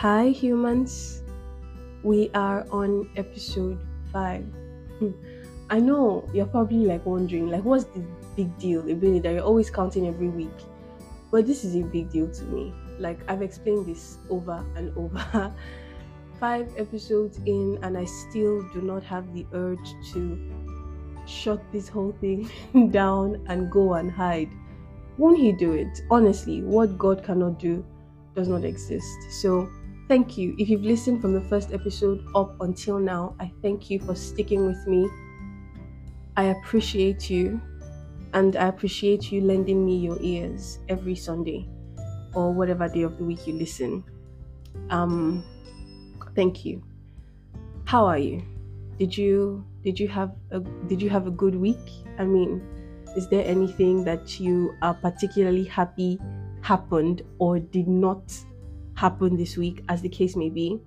Hi, humans. We are on episode five. Hmm. I know you're probably like wondering, like, what's the big deal, ability that you're always counting every week? But this is a big deal to me. Like, I've explained this over and over. Five episodes in, and I still do not have the urge to shut this whole thing down and go and hide. Won't He do it? Honestly, what God cannot do does not exist. So, thank you. If you've listened from the first episode up until now, I thank you for sticking with me. I appreciate you, and I appreciate you lending me your ears every Sunday or whatever day of the week you listen. Um, thank you. How are you? Did you did you have a did you have a good week? I mean, is there anything that you are particularly happy happened or did not happen this week, as the case may be?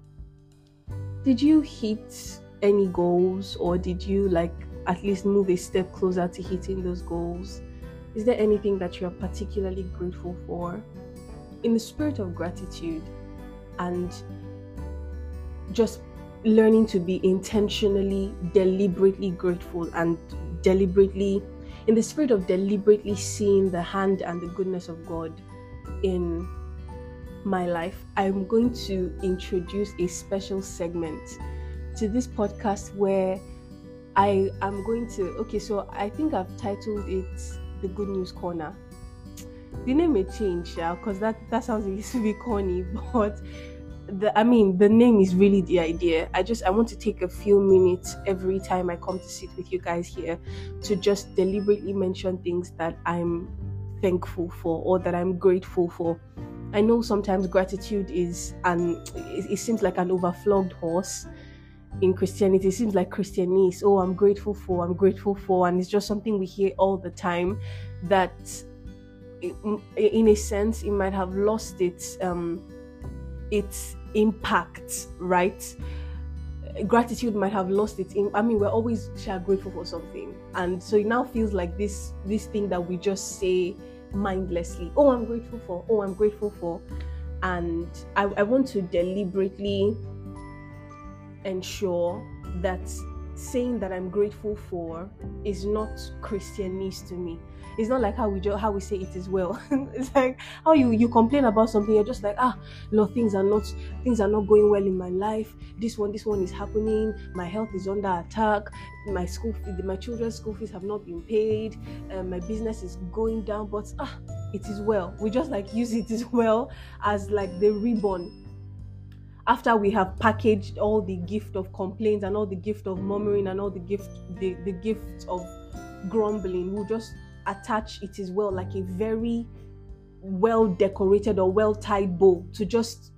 Did you hit any goals or did you like at least move a step closer to hitting those goals? Is there anything that you're particularly grateful for? In the spirit of gratitude and just learning to be intentionally, deliberately grateful and deliberately, in the spirit of deliberately seeing the hand and the goodness of God in my life, I'm going to introduce a special segment to this podcast where I am going to. Okay, so I think I've titled it The Good News Corner. The name may change, yeah, because that, that sounds a little bit corny, but the I mean the name is really the idea. I just I want to take a few minutes every time I come to sit with you guys here to just deliberately mention things that I'm thankful for or that I'm grateful for. I know sometimes gratitude is and it, it, seems like an overflogged horse in Christianity. It seems like Christianese. Oh, I'm grateful for, I'm grateful for, and it's just something we hear all the time that in a sense it might have lost its um its impact, right? Gratitude might have lost its. In, I mean, we're always grateful for something, and so it now feels like this this thing that we just say mindlessly. Oh, I'm grateful for. Oh, I'm grateful for, and I, I want to deliberately ensure that saying that I'm grateful for is not Christianese to me. It's not like how we just how we say it is well. it's like how you you complain about something, you're just like, ah, Lord, things are not things are not going well in my life. This one, this one is happening. My health is under attack. My school, my children's school fees have not been paid. Um, my business is going down, but ah, it is well. We just like use it as well as like the ribbon after we have packaged all the gift of complaints and all the gift of murmuring and all the gift the, the gift of grumbling we'll just attach it as well like a very well decorated or well tied bow to just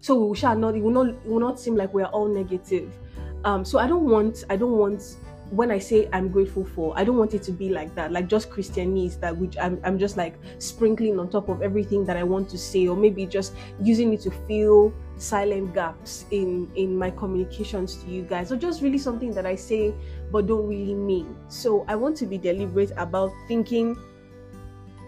so we shall not it will not it will not seem like we're all negative. Um so i don't want i don't want when I say I'm grateful for, I don't want it to be like that, like just Christianese that which I'm, I'm just like sprinkling on top of everything that I want to say, or maybe just using it to fill silent gaps in in my communications to you guys, or just really something that I say but don't really mean. So I want to be deliberate about thinking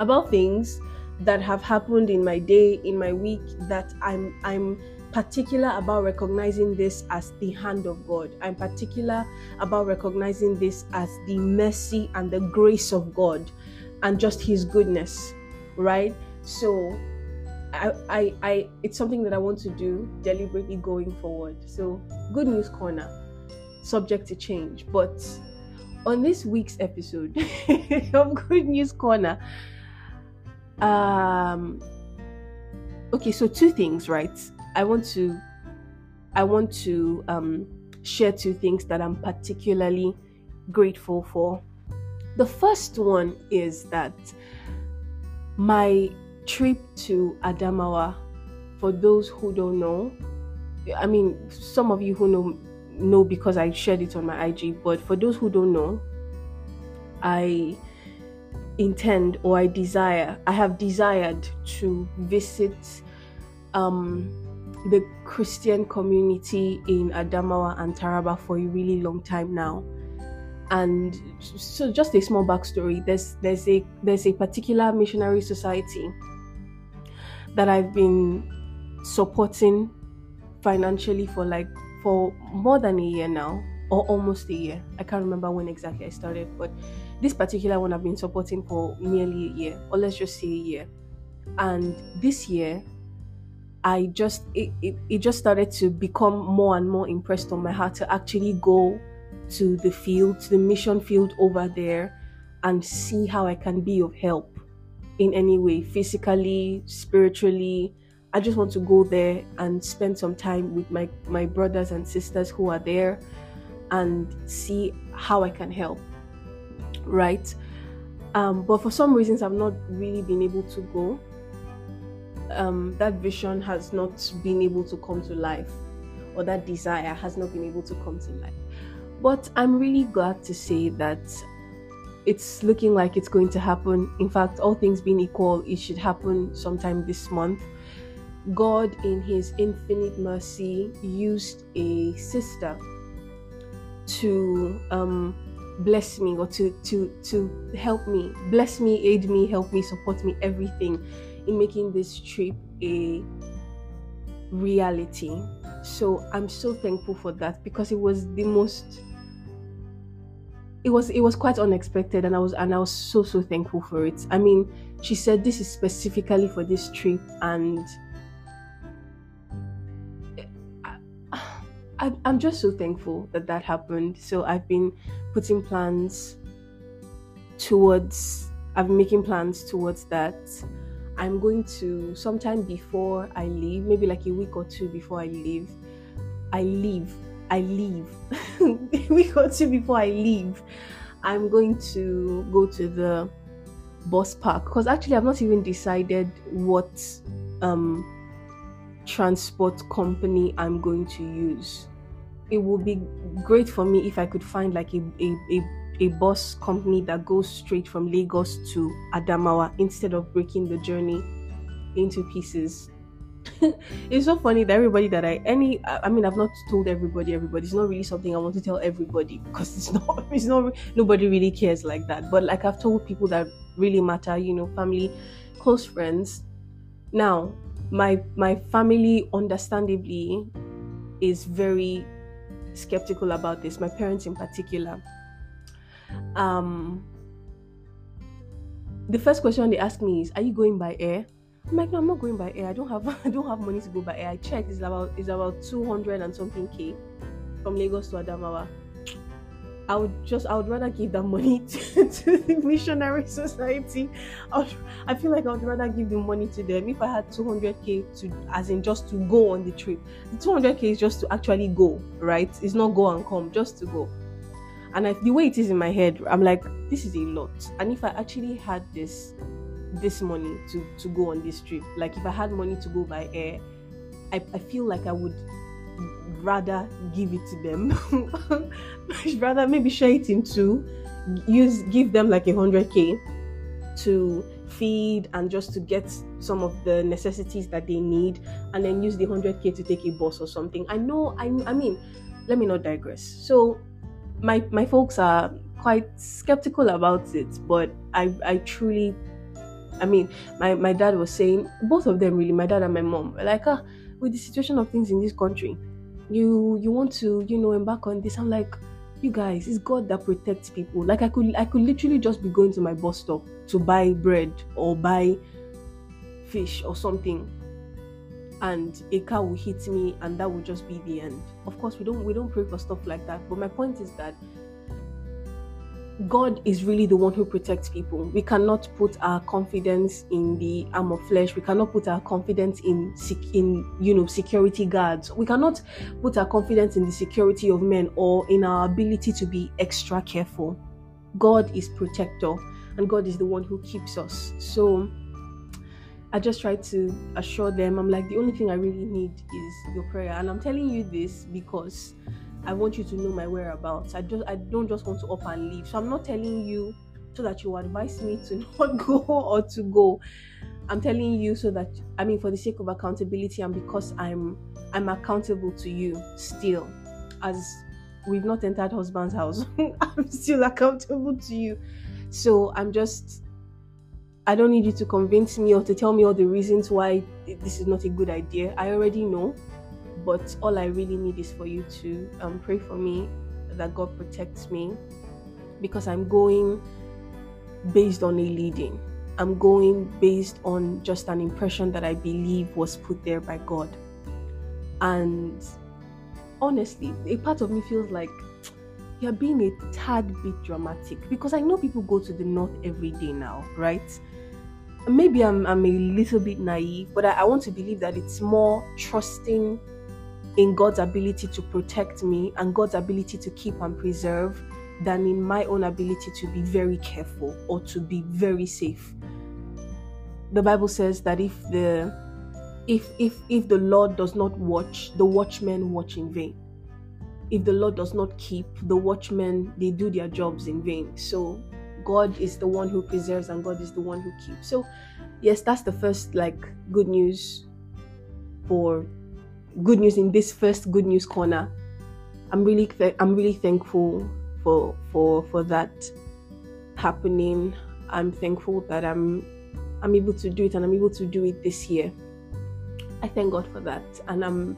about things that have happened in my day, in my week that I'm I'm particular about recognizing this as the hand of God. I'm particular about recognizing this as the mercy and the grace of God and just his goodness, right? So I, I, I it's something that I want to do deliberately going forward. So good news corner, subject to change. But on this week's episode of Good News Corner, um okay, so two things, right? I want to I want to um, share two things that I'm particularly grateful for. The first one is that my trip to Adamawa, for those who don't know, I mean, some of you who know know because I shared it on my IG, but for those who don't know, I intend or I desire, I have desired to visit um, the Christian community in Adamawa and Taraba for a really long time now. And so just a small backstory, there's there's a there's a particular missionary society that I've been supporting financially for like for more than a year now or almost a year. I can't remember when exactly I started, but this particular one I've been supporting for nearly a year, or let's just say a year. And this year, I just it, it, it just started to become more and more impressed on my heart to actually go to the field, to the mission field over there and see how I can be of help in any way, physically, spiritually. I just want to go there and spend some time with my, my brothers and sisters who are there and see how I can help. Right? Um, but for some reasons, I've not really been able to go. Um, that vision has not been able to come to life, or that desire has not been able to come to life. But I'm really glad to say that it's looking like it's going to happen. In fact, all things being equal, it should happen sometime this month. God, in His infinite mercy, used a sister to um, bless me or to to to help me, bless me, aid me, help me, support me, everything in making this trip a reality. So I'm so thankful for that because it was the most it was it was quite unexpected and I was and I was so so thankful for it. I mean, she said this is specifically for this trip and I, I'm just so thankful that that happened. So I've been putting plans towards I've been making plans towards that. I'm going to sometime before I leave, maybe like a week or two before I leave. I leave I leave, a week or two before I leave, I'm going to go to the bus park because actually I've not even decided what um, transport company I'm going to use. It would be great for me if I could find like a, a, a, a bus company that goes straight from Lagos to Adamawa instead of breaking the journey into pieces. It's so funny that everybody that I any I mean I've not told everybody everybody it's not really something I want to tell everybody because it's not it's not nobody really cares like that. But like I've told people that really matter you know family close friends. Now my my family understandably is very skeptical about this my parents in particular um the first question they ask me is are you going by air I'm like, no, I'm not going by air. I don't have I don't have money to go by air. I checked, it's about it's about two hundred and something K from Lagos to Adamawa. I would just I would rather give that money to, to the missionary society. I, would, I feel like I would rather give the money to them if I had 200k to as in just to go on the trip. The 200k is just to actually go, right? It's not go and come, just to go. And I, the way it is in my head, I'm like, this is a lot. And if I actually had this this money to to go on this trip. Like if I had money to go by air, I, I feel like I would rather give it to them. I'd rather maybe share it in two, use give them like a hundred K to feed and just to get some of the necessities that they need and then use the 100k to take a bus or something i know i, I mean let me not digress so my my folks are quite skeptical about it but i i truly I mean, my, my dad was saying, both of them really, my dad and my mom, like, ah, with the situation of things in this country, you you want to, you know, embark on this. I'm like, you guys, it's God that protects people. Like I could I could literally just be going to my bus stop to buy bread or buy fish or something and a car will hit me and that will just be the end. Of course we don't we don't pray for stuff like that. But my point is that God is really the one who protects people. We cannot put our confidence in the arm of flesh. We cannot put our confidence in in you know security guards. We cannot put our confidence in the security of men or in our ability to be extra careful. God is protector and God is the one who keeps us. So I just try to assure them I'm like the only thing I really need is your prayer and I'm telling you this because I want you to know my whereabouts. I just I don't just want to up and leave. So I'm not telling you so that you advise me to not go or to go. I'm telling you so that I mean for the sake of accountability and because I'm I'm accountable to you still as we've not entered husband's house. I'm still accountable to you. So I'm just I don't need you to convince me or to tell me all the reasons why this is not a good idea. I already know but all I really need is for you to um, pray for me that God protects me because I'm going based on a leading. I'm going based on just an impression that I believe was put there by God. And honestly, a part of me feels like you're being a tad bit dramatic because I know people go to the north every day now, right? Maybe I'm, I'm a little bit naive, but I, I want to believe that it's more trusting in God's ability to protect me and God's ability to keep and preserve than in my own ability to be very careful or to be very safe. The Bible says that if the if if if the Lord does not watch, the watchmen watch in vain. If the Lord does not keep, the watchmen they do their jobs in vain. So God is the one who preserves and God is the one who keeps. So yes, that's the first like good news for good news in this first good news corner. I'm really th- I'm really thankful for for for that happening. I'm thankful that I'm I'm able to do it and I'm able to do it this year. I thank God for that and I'm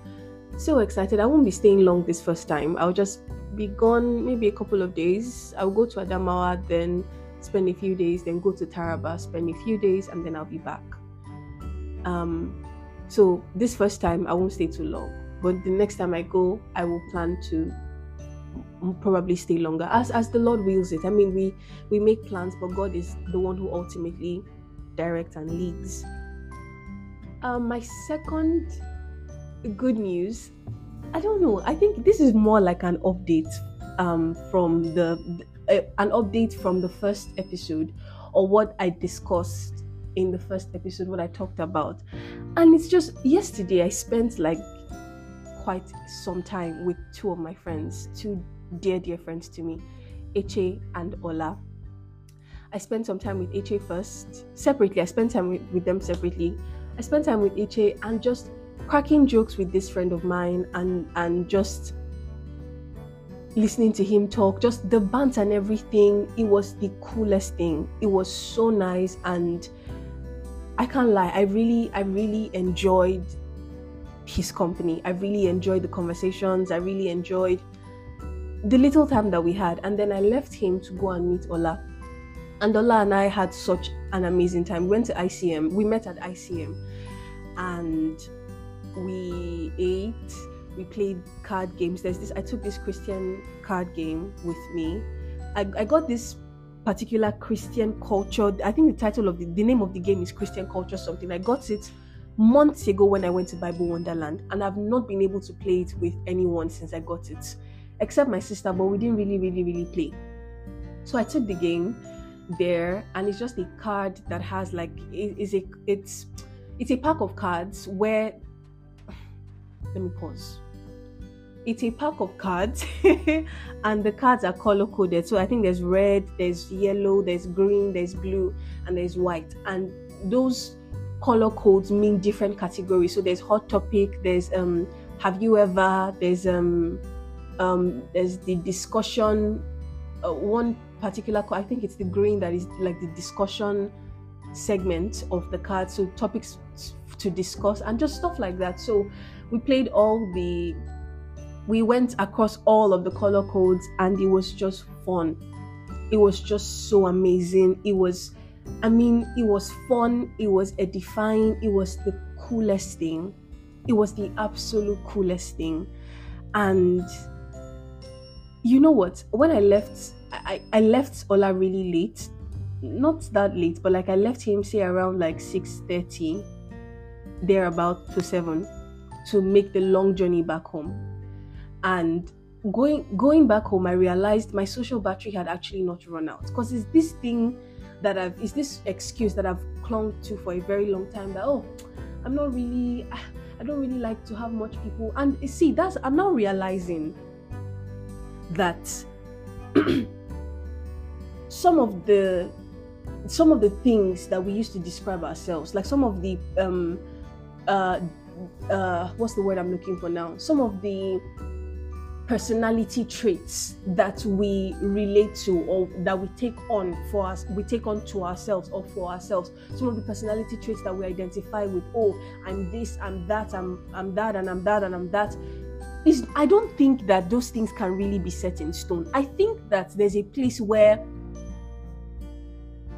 so excited. I won't be staying long this first time. I'll just be gone maybe a couple of days. I'll go to Adamawa, then spend a few days, then go to Taraba, spend a few days, and then I'll be back. Um, so this first time I won't stay too long, but the next time I go, I will plan to probably stay longer as as the Lord wills it. I mean, we we make plans, but God is the one who ultimately directs and leads. Um, my second good news, I don't know. I think this is more like an update um, from the uh, an update from the first episode or what I discussed in the first episode, what I talked about. And it's just yesterday I spent like quite some time with two of my friends, two dear, dear friends to me, Eche and Ola. I spent some time with Eche first, separately. I spent time with, with them separately. I spent time with Eche and just cracking jokes with this friend of mine and and just listening to him talk, just the banter and everything. It was the coolest thing. It was so nice and I can't lie, I really, I really enjoyed his company. I really enjoyed the conversations. I really enjoyed the little time that we had. And then I left him to go and meet Ola. And Ola and I had such an amazing time. We went to ICM. We met at ICM and we ate, we played card games. There's this, I took this Christian card game with me. I, I got this particular Christian culture. I think the title of the, the name of the game is Christian Culture something. I got it months ago when I went to Bible Wonderland, and I've not been able to play it with anyone since I got it, except my sister. But we didn't really, really, really play. So I took the game there, and it's just a card that has like it is a it's it's a pack of cards where let me pause. It's a pack of cards and the cards are color coded. So i think there's red there's yellow there's green there's blue and there's white. And those color codes mean different categories. So there's hot topic there's um have you ever there's um um there's the discussion uh, one particular i think it's the green that is like the discussion segment of the card. So topics to discuss and just stuff like that. So we played all the we went across all of the color codes and it was just fun. It was just so amazing. It was, I mean, it was fun. It was edifying. It was the coolest thing. It was the absolute coolest thing. And you know what? When I left, I, I left Ola really late. Not that late, but like I left him say around like 6:30, there about to 7 to make the long journey back home. And going going back home i realized my social battery had actually not run out. Because it's this thing that i've it's this excuse that i've clung to for a very long time that oh i'm not really i don't really like to have much people. And see that's i'm now realizing that some of the some of the things that we used to describe ourselves like some of the um uh uh what's the word i'm looking for now? Some of the personality traits that we relate to or that we take on for us we take on to ourselves or for ourselves. Some of the personality traits that we identify with oh i'm this i'm that i'm i'm that and i'm that and i'm that is i don't think that those things can really be set in stone. I think that there's a place where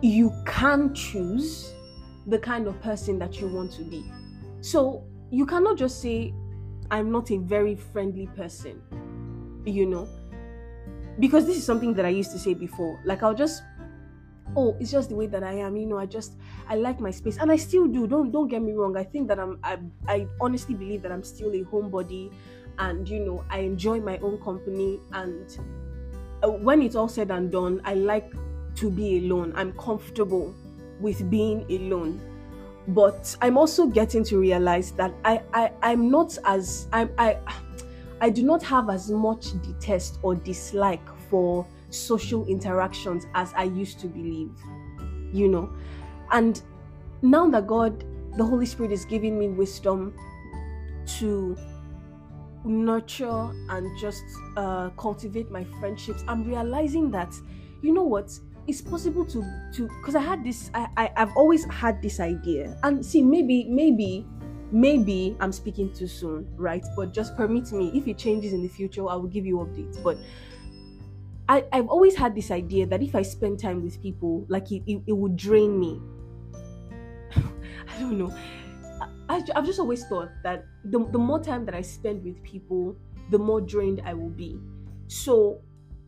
you can choose the kind of person that you want to be. So you cannot just say i'm not a very friendly person you know? Because this is something that i used to say before. Like i'll just oh it's just the way that i am you know i just i like my space. And i still do don't don't get me wrong. I think that i'm i, I honestly believe that i'm still a homebody and you know i enjoy my own company. And uh, when it's all said and done i like to be alone. I'm comfortable with being alone but i'm also getting to realize that i, I i'm not as i'm i I do not have as much detest or dislike for social interactions as I used to believe, you know. And now that God, the Holy Spirit, is giving me wisdom to nurture and just uh, cultivate my friendships, I'm realizing that, you know what, it's possible to to because I had this, I, I I've always had this idea, and see maybe maybe maybe i'm speaking too soon right? But just permit me if it changes in the future i will give you updates. But I, i've always had this idea that if i spend time with people like it, it, it would drain me. I don't know. I, i've just always thought that the, the more time that i spend with people the more drained i will be. So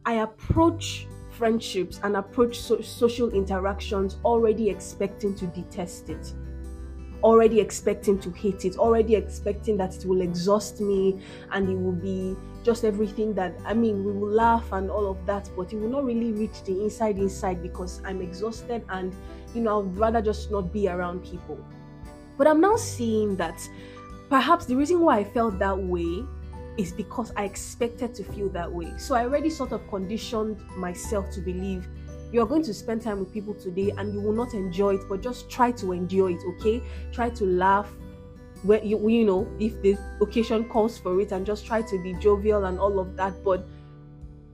i approach friendships and approach so, social interactions already expecting to detest it already expecting to hate it, already expecting that it will exhaust me and it will be just everything that I mean, we will laugh and all of that, but it will not really reach the inside inside because I'm exhausted and you know, I'd rather just not be around people. But I'm now seeing that perhaps the reason why I felt that way is because I expected to feel that way. So I already sort of conditioned myself to believe you're going to spend time with people today and you will not enjoy it but just try to endure it okay? Try to laugh where you, you know if the occasion calls for it and just try to be jovial and all of that but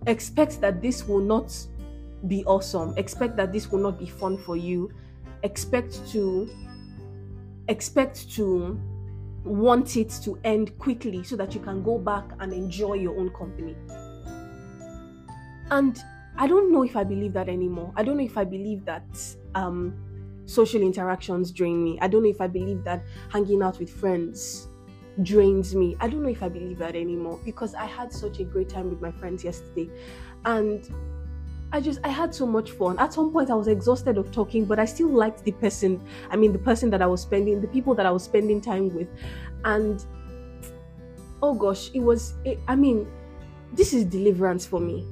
expect that this will not be awesome. Expect that this will not be fun for you. Expect to expect to want it to end quickly so that you can go back and enjoy your own company and I don't know if I believe that anymore. I don't know if I believe that um, social interactions drain me. I don't know if I believe that hanging out with friends drains me. I don't know if I believe that anymore because I had such a great time with my friends yesterday. And I just I had so much fun. At some point I was exhausted of talking, but I still liked the person. I mean the person that I was spending, the people that I was spending time with. And oh gosh, it was it, I mean this is deliverance for me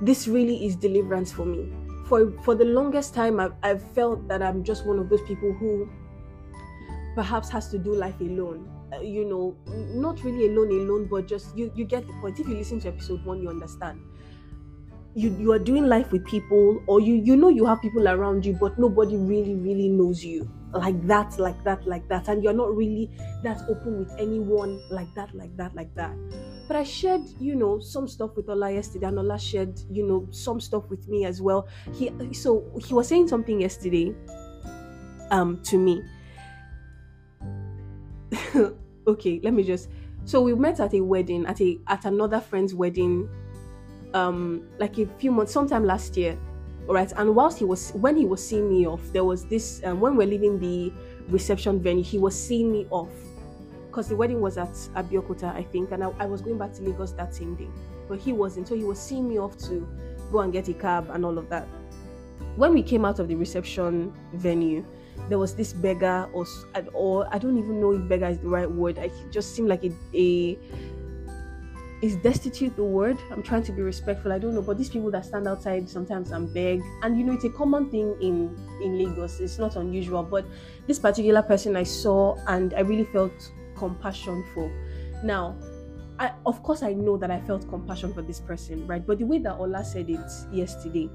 this really is deliverance for me. For for the longest time, I've, I've felt that I'm just one of those people who perhaps has to do life alone. Uh, you know, not really alone, alone, but just you you get the point. If you listen to episode one, you understand. You you are doing life with people, or you you know you have people around you, but nobody really really knows you like that, like that, like that, and you're not really that open with anyone like that, like that, like that. But I shared, you know, some stuff with Ola yesterday, and Ola shared, you know, some stuff with me as well. He so he was saying something yesterday, um, to me. okay, let me just. So we met at a wedding, at a at another friend's wedding, um, like a few months, sometime last year, all right. And whilst he was when he was seeing me off, there was this um, when we we're leaving the reception venue, he was seeing me off because the wedding was at Abeokuta, I think, and I, I, was going back to Lagos that same day. But he wasn't, so he was seeing me off to go and get a cab and all of that. When we came out of the reception venue, there was this beggar, or, or I don't even know if beggar is the right word. I just seemed like a, a is destitute the word? I'm trying to be respectful. I don't know, but these people that stand outside sometimes and beg, and you know, it's a common thing in in Lagos. It's not unusual, but this particular person I saw, and I really felt compassion for. Now, I, of course, I know that I felt compassion for this person, right? But the way that Ola said it yesterday,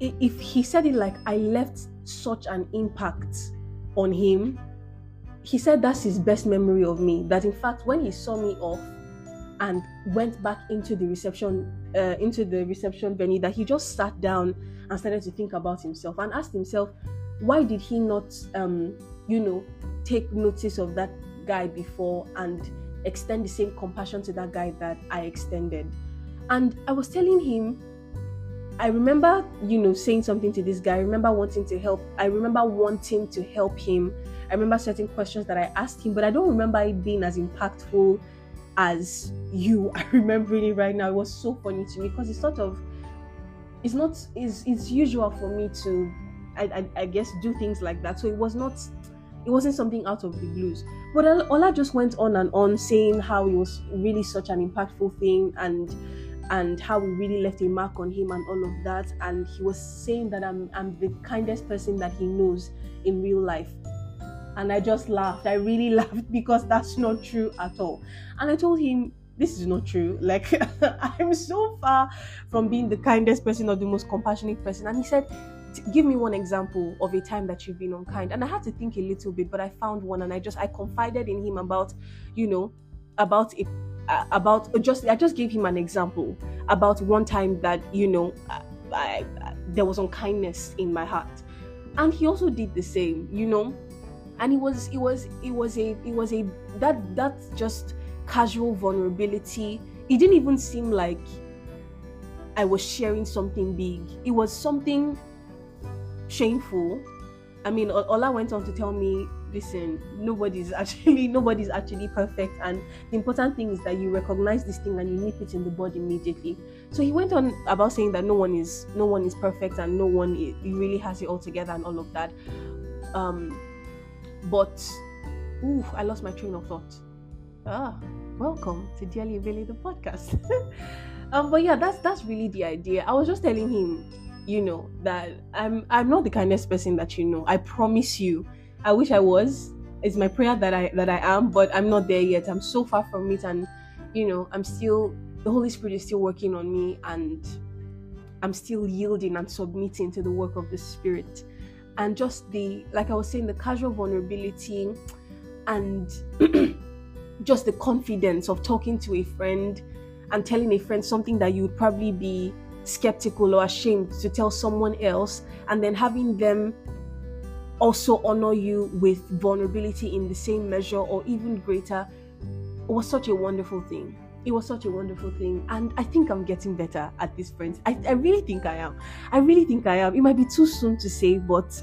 if he said it like I left such an impact on him, he said that's his best memory of me. That in fact, when he saw me off and went back into the reception uh, into the reception venue that he just sat down and started to think about himself and asked himself why did he not um, you know take notice of that guy before and extend the same compassion to that guy that I extended. And I was telling him, I remember, you know, saying something to this guy. I remember wanting to help. I remember wanting to help him. I remember certain questions that I asked him, but I don't remember it being as impactful as you are remembering it right now. It was so funny to me because it's sort of, it's not, it's, it's usual for me to, I, I, I guess, do things like that. So it was not it wasn't something out of the blues. But Ola just went on and on saying how it was really such an impactful thing and and how we really left a mark on him and all of that. And he was saying that I'm I'm the kindest person that he knows in real life. And I just laughed. I really laughed because that's not true at all. And I told him this is not true. Like, I'm so far from being the kindest person or the most compassionate person. And he said, give me one example of a time that you've been unkind and i had to think a little bit but i found one and i just i confided in him about you know about it uh, about just i just gave him an example about one time that you know I, I, there was unkindness in my heart and he also did the same you know and it was it was it was a it was a that that just casual vulnerability it didn't even seem like i was sharing something big it was something shameful. I mean, Ola went on to tell me, listen, nobody's actually nobody's actually perfect, and the important thing is that you recognize this thing and you nip it in the bud immediately. So he went on about saying that no one is no one is perfect and no one really has it all together and all of that. Um, but ooh, I lost my train of thought. Ah, welcome to Dearly Billy the podcast. um, but yeah, that's that's really the idea. I was just telling him you know that i'm i'm not the kindest person that you know i promise you i wish i was it's my prayer that i that i am but i'm not there yet i'm so far from it and you know i'm still the holy spirit is still working on me and i'm still yielding and submitting to the work of the spirit and just the like i was saying the casual vulnerability and just the confidence of talking to a friend and telling a friend something that you would probably be skeptical or ashamed to tell someone else and then having them also honor you with vulnerability in the same measure or even greater was such a wonderful thing. It was such a wonderful thing. And I think I'm getting better at this, friends. I, I really think I am. I really think I am. It might be too soon to say, but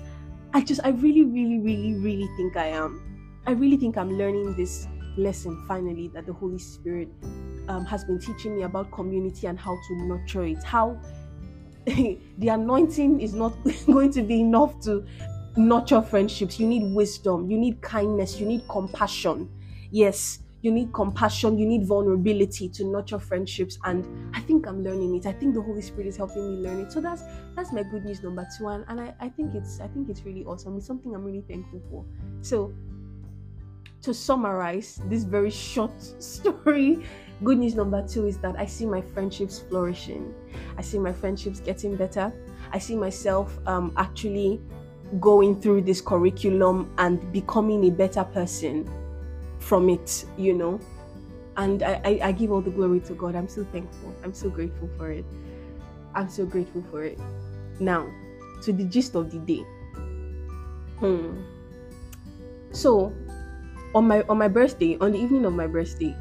I just, I really, really, really, really think I am. I really think I'm learning this lesson finally that the Holy Spirit um, has been teaching me about community and how to nurture it. How the anointing is not going to be enough to nurture friendships. You need wisdom, you need kindness, you need compassion. Yes, you need compassion, you need vulnerability to nurture friendships. And I think I'm learning it. I think the Holy Spirit is helping me learn it. So that's that's my good news number two. And, and I, I think it's I think it's really awesome. It's something I'm really thankful for. So to summarize this very short story, good news number two is that I see my friendships flourishing. I see my friendships getting better. I see myself um, actually going through this curriculum and becoming a better person from it, you know. And I, I, I give all the glory to God. I'm so thankful. I'm so grateful for it. I'm so grateful for it. Now, to the gist of the day. Hmm. So, on my on my birthday, on the evening of my birthday,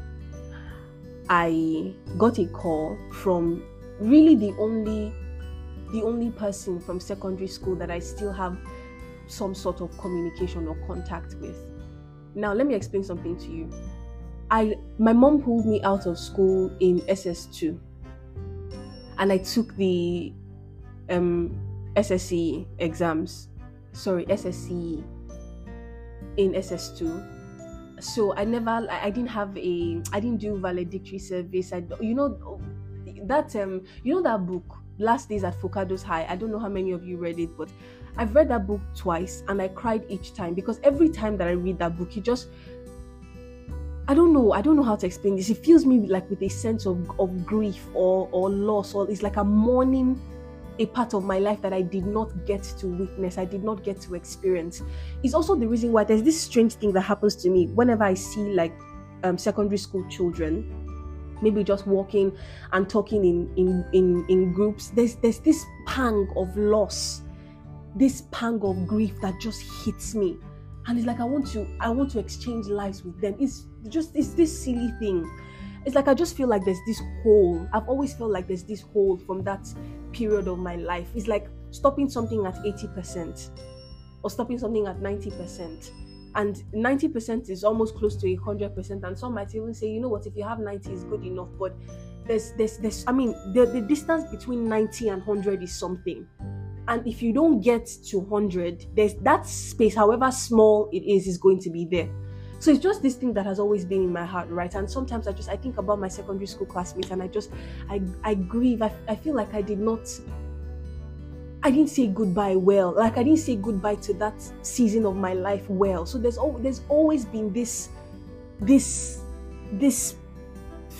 I got a call from really the only the only person from secondary school that I still have some sort of communication or contact with. Now, let me explain something to you. I my mom pulled me out of school in SS2 and I took the um SSC exams. Sorry, SSC in SS2 so I never, I didn't have a, I didn't do valedictory service. I, you know, that um, you know that book, Last Days at Forcados High. I don't know how many of you read it, but I've read that book twice, and I cried each time because every time that I read that book, it just I don't know. I don't know how to explain this. It fills me like with a sense of, of grief or, or loss, or it's like a mourning a part of my life that I did not get to witness, I did not get to experience. It's also the reason why there's this strange thing that happens to me whenever I see like um, secondary school children. maybe just walking and talking in in in, in groups there's there's this pang of loss this pang of grief that just hits me. And it's like i want to i want to exchange lives with them. It's just it's this silly thing. It's like i just feel like there's this hole i've always felt like there's this hole from that period of my life. It's like stopping something at 80% or stopping something at 90% and 90% is almost close to 100% and some might even say you know what if you have 90 is good enough. But there's there's there's i mean the, the distance between 90 and 100 is something and if you don't get to 100 there's that space however small it is is going to be there so it's just this thing that has always been in my heart right and sometimes i just i think about my secondary school classmates and i just i i grieve i, I feel like i did not I didn't say goodbye well. Like I didn't say goodbye to that season of my life well. So there's al- there's always been this this this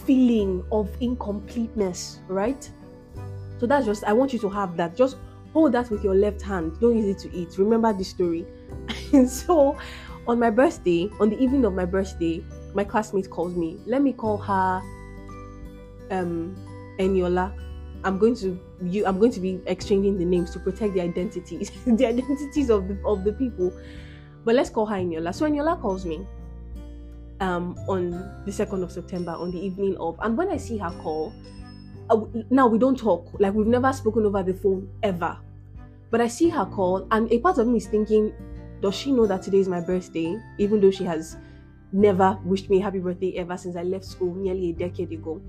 feeling of incompleteness, right? So that's just I want you to have that. Just hold that with your left hand. Don't use it to eat. Remember this story. and so on my birthday, on the evening of my birthday, my classmate calls me. Let me call her um Eniola. I'm going to you I'm going to be exchanging the names to protect the identities, the identities of the of the people. But let's call her Eniola. So Eniola calls me um on the 2nd of September on the evening of and when I see her call, Uh, now we don't talk like we've never spoken over the phone ever. But I see her call and a part of me is thinking, does she know that today is my birthday even though she has never wished me happy birthday ever since I left school nearly a decade ago?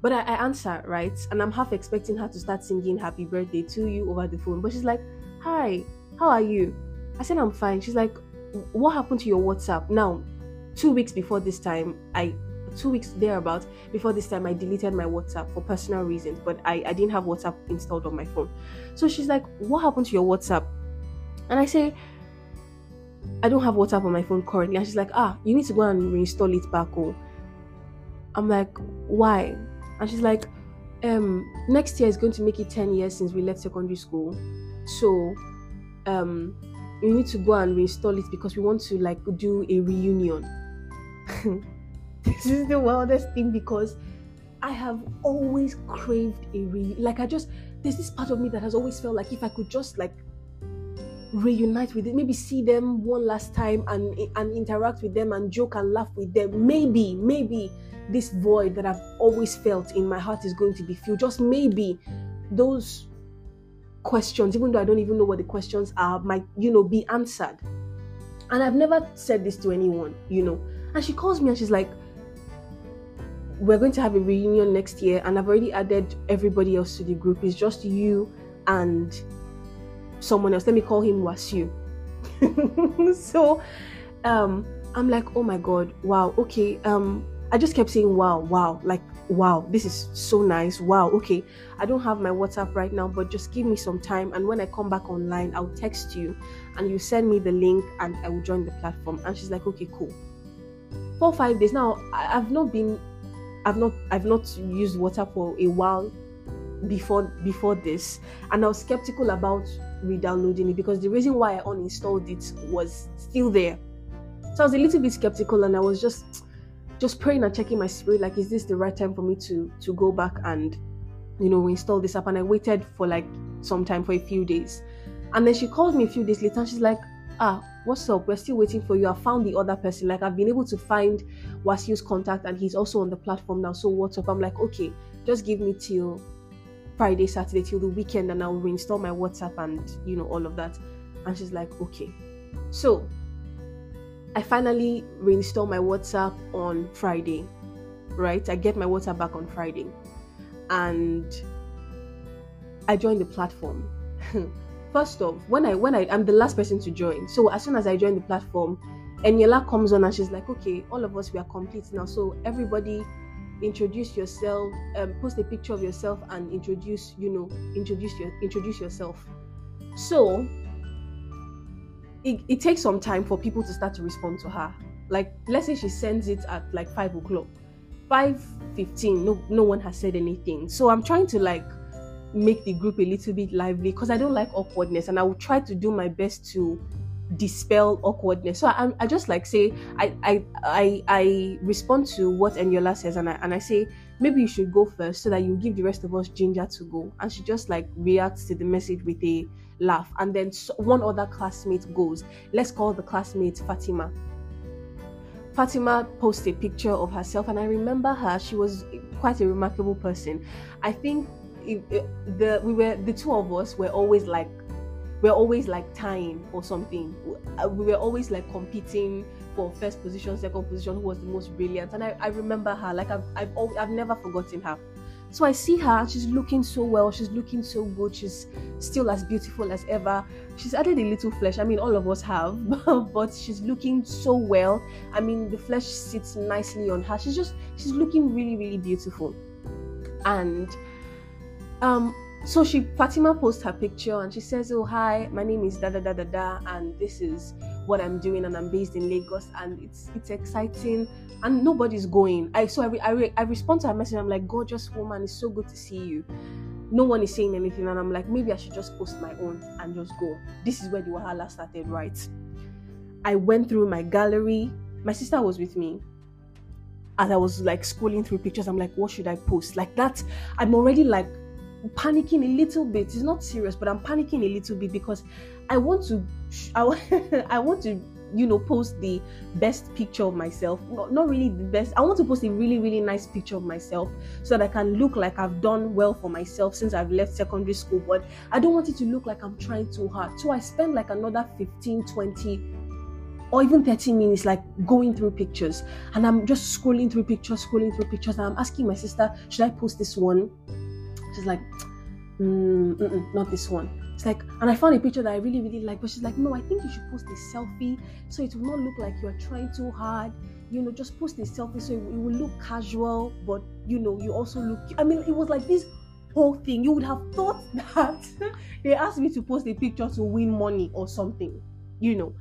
But I, I answer, right? And I'm half expecting her to start singing happy birthday to you over the phone. But she's like, Hi, how are you? I said, I'm fine. She's like, What happened to your WhatsApp? Now, two weeks before this time, I two weeks thereabout before this time i deleted my whatsapp for personal reasons but I, I didn't have whatsapp installed on my phone. So she's like what happened to your whatsapp? And i say i don't have whatsapp on my phone currently. And she's like ah you need to go and reinstall it back oh. I'm like why? And she's like um next year is going to make it 10 years since we left secondary school. So um you need to go and reinstall it because we want to like do a reunion this is the wildest thing because i have always craved a re like i just there's this part of me that has always felt like if i could just like reunite with it maybe see them one last time and and interact with them and joke and laugh with them maybe maybe this void that I've always felt in my heart is going to be filled. Just maybe those questions, even though I don't even know what the questions are, might, you know, be answered. And I've never said this to anyone, you know. And she calls me and she's like, We're going to have a reunion next year, and I've already added everybody else to the group. It's just you and someone else. Let me call him Wasiu. so um I'm like, oh my god, wow, okay. Um I just kept saying, wow, wow, like, wow, this is so nice. Wow, okay. I don't have my WhatsApp right now, but just give me some time. And when I come back online, I'll text you and you send me the link and I will join the platform. And she's like, okay, cool. Four, five days. Now, I've not been, I've not, I've not used WhatsApp for a while before before this. And i was skeptical about re-downloading it because the reason why i uninstalled it was still there. So i was a little bit skeptical and i was just just praying and checking my spirit like is this the right time for me to to go back and you know install this app? And i waited for like some time for a few days. And then she called me a few days later and she's like ah what's up? We're still waiting for you. I found the other person. Like i've been able to find wasiu's contact and he's also on the platform now. So what's up? I'm like okay just give me till friday saturday till the weekend and i'll reinstall my whatsapp and you know all of that. And she's like okay. So I finally reinstall my WhatsApp on Friday, right? I get my WhatsApp back on Friday. And I join the platform. First off, when I when I I'm the last person to join. So as soon as I join the platform, Eniola comes on and she's like, okay, all of us we are complete now. So everybody introduce yourself, um, post a picture of yourself and introduce, you know, introduce your introduce yourself. So it, it takes some time for people to start to respond to her. Like, let's say she sends it at like five o'clock, five fifteen. No, no one has said anything. So I'm trying to like make the group a little bit lively because I don't like awkwardness, and I will try to do my best to dispel awkwardness. So I, I just like say I, I I I respond to what Eniola says and I and I say maybe you should go first so that you give the rest of us ginger to go. And she just like reacts to the message with a laugh. And then one other classmate goes. Let's call the classmate Fatima. Fatima posted a picture of herself, and I remember her. She was quite a remarkable person. I think the we were the two of us were always like we're always like tying or something. Uh, we were always like competing for first position, second position, who was the most brilliant. And I, I remember her, like I've, I've, always, I've never forgotten her. So I see her, she's looking so well, she's looking so good, she's still as beautiful as ever. She's added a little flesh. I mean, all of us have, but she's looking so well. I mean, the flesh sits nicely on her. She's just, she's looking really, really beautiful. And um, so she Fatima posts her picture and she says, "Oh hi, my name is da da da da da, and this is what I'm doing, and I'm based in Lagos, and it's it's exciting, and nobody's going." I so I re, I, re, I respond to her message. I'm like, "Gorgeous woman, it's so good to see you." No one is saying anything, and I'm like, maybe I should just post my own and just go. This is where the wahala started, right? I went through my gallery. My sister was with me as I was like scrolling through pictures, I'm like, what should I post? Like that, I'm already like panicking a little bit. It's not serious, but I'm panicking a little bit because I want to, I, I want to, you know, post the best picture of myself. Not, not really the best. I want to post a really, really nice picture of myself so that I can look like I've done well for myself since I've left secondary school. But I don't want it to look like I'm trying too hard. So I spend like another 15, 20 or even 30 minutes like going through pictures and i'm just scrolling through pictures scrolling through pictures and i'm asking my sister should i post this one She's like, mm, not this one. It's like, and I found a picture that I really, really like, but she's like, no, I think you should post a selfie so it will not look like you're trying too hard. You know, just post a selfie so it will look casual, but you know, you also look. I mean, it was like this whole thing. You would have thought that they asked me to post a picture to win money or something, you know.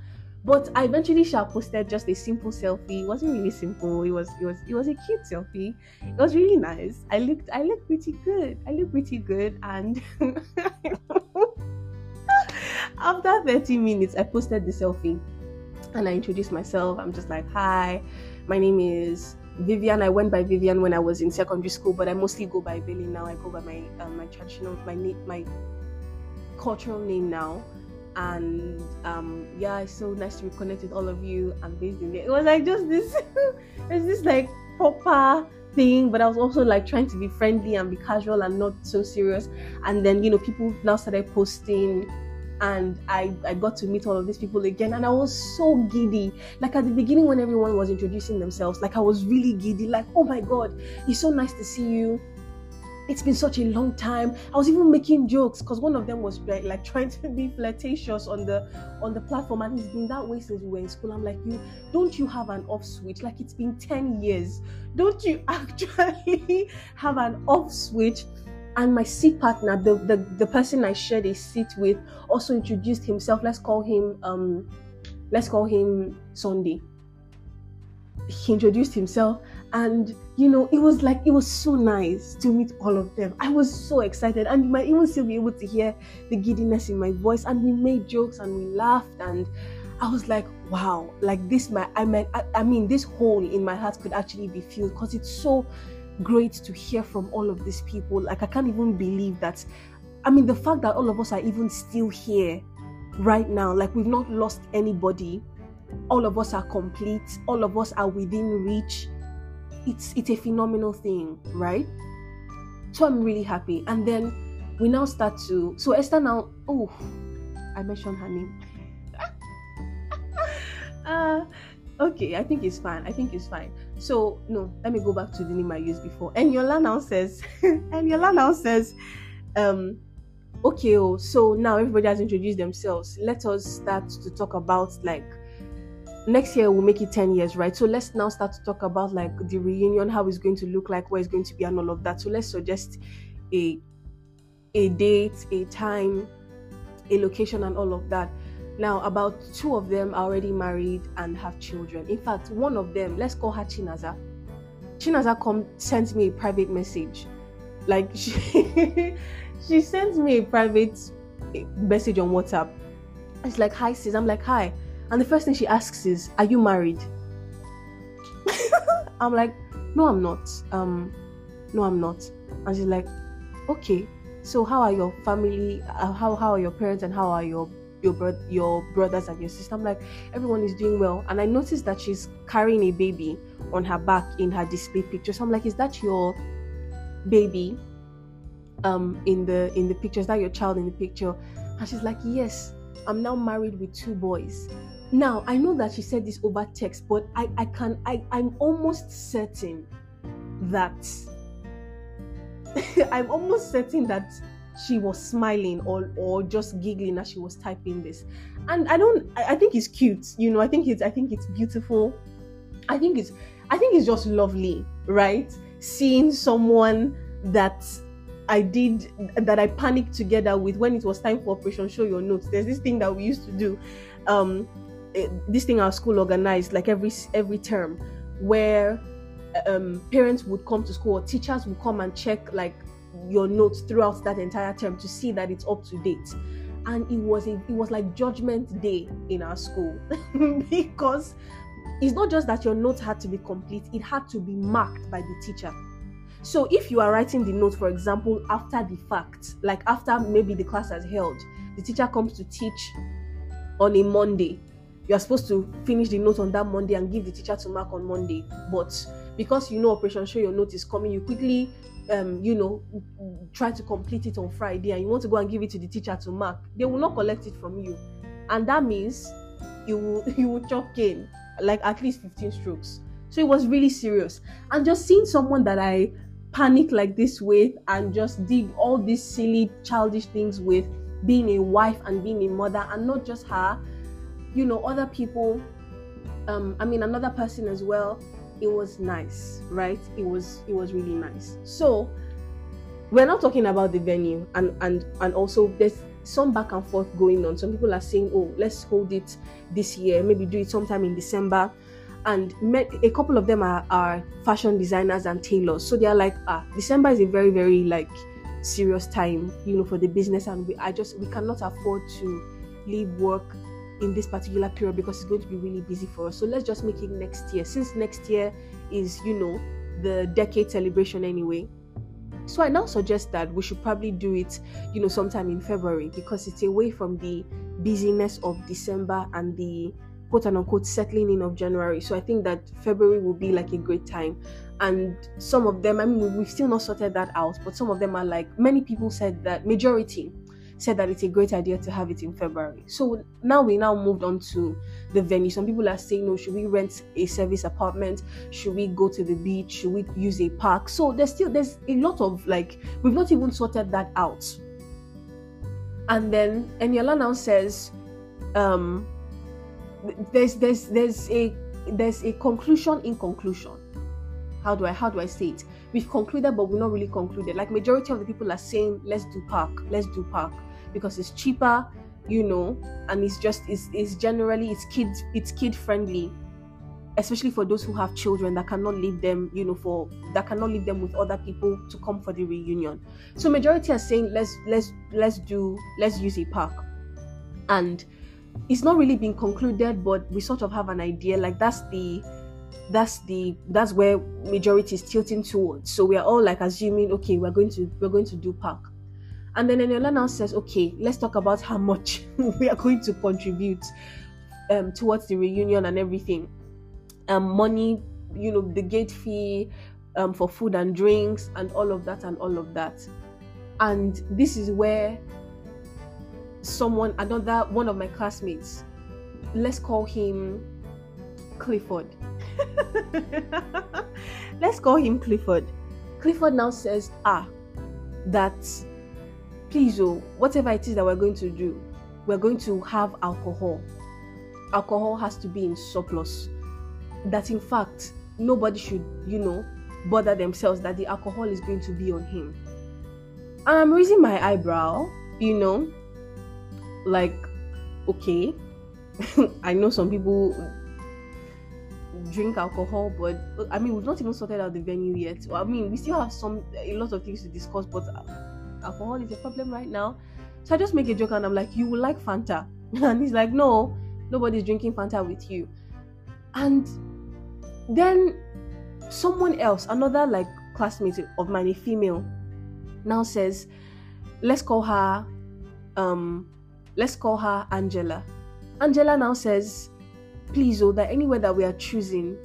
But I eventually shall posted just a simple selfie. It wasn't really simple. It was it was it was a cute selfie. It was really nice. I looked I looked pretty good. I looked pretty good and after 30 minutes I posted the selfie and I introduced myself. I'm just like, "Hi, my name is Vivian. I went by Vivian when I was in secondary school, but I mostly go by Billy now. I go by my um, my traditional my my cultural name now." And um yeah it's so nice to reconnect with all of you and based in it was like just this it's this like proper thing but i was also like trying to be friendly and be casual and not so serious. And then you know people now started posting and I, I got to meet all of these people again and I was so giddy. Like at the beginning when everyone was introducing themselves, like I was really giddy, like, oh my god, it's so nice to see you it's been such a long time. I was even making jokes because one of them was like, trying to be flirtatious on the on the platform, and it's been that way since we were in school. I'm like, you don't you have an off switch? Like it's been 10 years. Don't you actually have an off switch? And my seat partner, the, the the person I shared a seat with, also introduced himself. Let's call him um let's call him Sunday. He introduced himself and you know it was like it was so nice to meet all of them. I was so excited. And you might even still be able to hear the giddiness in my voice. And we made jokes and we laughed. And i was like wow. Like this my i mean I, I mean this hole in my heart could actually be filled. Because it's so great to hear from all of these people. Like i can't even believe that i mean the fact that all of us are even still here right now like we've not lost anybody. All of us are complete. All of us are within reach it's it's a phenomenal thing, right? So I'm really happy. And then we now start to so Esther now oh I mentioned her name. uh okay, I think it's fine. I think it's fine. So no, let me go back to the name I used before. And Yola now says and Yola now says um okay oh so now everybody has introduced themselves. Let us start to talk about like next year we'll make it 10 years right? So let's now start to talk about like the reunion how it's going to look like where it's going to be and all of that. So let's suggest a a date a time a location and all of that. Now about two of them are already married and have children. In fact one of them let's call her chinaza. Chinaza come sent me a private message. Like she she sent me a private message on whatsapp. It's like hi sis. I'm like hi And the first thing she asks is, Are you married? I'm like, No, I'm not. Um, no, I'm not. And she's like, Okay, so how are your family? Uh, how how are your parents and how are your your bro- your brothers and your sister? I'm like, everyone is doing well. And I noticed that she's carrying a baby on her back in her display picture. So I'm like, is that your baby? Um, in the in the picture, is that your child in the picture? And she's like, yes. I'm now married with two boys. Now I know that she said this over text, but I I can I I'm almost certain that I'm almost certain that she was smiling or or just giggling as she was typing this. And I don't I, I think it's cute, you know, I think it's I think it's beautiful. I think it's I think it's just lovely, right? Seeing someone that I did that I panicked together with when it was time for Operation Show Your Notes. There's this thing that we used to do, um, this thing our school organized like every every term, where um, parents would come to school or teachers would come and check like your notes throughout that entire term to see that it's up to date. And it was a, it was like judgment day in our school because it's not just that your notes had to be complete, it had to be marked by the teacher. So if you are writing the note, for example, after the fact, like after maybe the class has held, the teacher comes to teach on a Monday. You are supposed to finish the note on that Monday and give the teacher to mark on Monday. But because you know Operation Show Your Note is coming, you quickly, um, you know, try to complete it on Friday and you want to go and give it to the teacher to mark. They will not collect it from you, and that means you will you will chalk in like at least 15 strokes. So it was really serious. And just seeing someone that I panic like this with and just did all these silly childish things with being a wife and being a mother and not just her you know other people um i mean another person as well it was nice right? It was it was really nice. So we're not talking about the venue and and and also there's some back and forth going on. Some people are saying oh let's hold it this year maybe do it sometime in december. And met, a couple of them are, are fashion designers and tailors. So they're like ah december is a very very like serious time you know for the business. And we, i just we cannot afford to leave work in this particular period because it's going to be really busy for us so let's just make it next year since next year is you know the decade celebration anyway so i now suggest that we should probably do it you know sometime in february because it's away from the busyness of december and the quote unquote settling in of January. So I think that February will be like a great time. And some of them, I mean, we've still not sorted that out, but some of them are like, many people said that, majority said that it's a great idea to have it in February. So now we now moved on to the venue. Some people are saying, no, should we rent a service apartment? Should we go to the beach? Should we use a park? So there's still, there's a lot of like, we've not even sorted that out. And then Eniola now says, um, there's there's there's a there's a conclusion in conclusion how do i how do i say it we've concluded but we're not really concluded like majority of the people are saying let's do park let's do park because it's cheaper you know and it's just it's, it's generally it's kids it's kid friendly especially for those who have children that cannot leave them you know for that cannot leave them with other people to come for the reunion. So majority are saying let's let's let's do let's use a park. And it's not really been concluded but we sort of have an idea like that's the that's the that's where majority is tilting towards. So we are all like assuming okay we're going to we're going to do park and then Eniola now says okay let's talk about how much we are going to contribute um, towards the reunion and everything um money you know the gate fee um, for food and drinks and all of that and all of that and this is where someone, another one of my classmates, let's call him Clifford. let's call him Clifford. Clifford now says, ah, that please, oh, whatever it is that we're going to do, we're going to have alcohol. Alcohol has to be in surplus. That in fact, nobody should, you know, bother themselves that the alcohol is going to be on him. I'm raising my eyebrow, you know, like okay i know some people drink alcohol but i mean we've not even sorted out the venue yet i mean we still have some a lot of things to discuss but alcohol is a problem right now so i just make a joke and i'm like you will like fanta and he's like no Nobody's drinking Fanta with you. And then someone else, another like classmate of mine, a female, now says, let's call her um let's call her Angela. Angela now says, please oh that anywhere that we are choosing,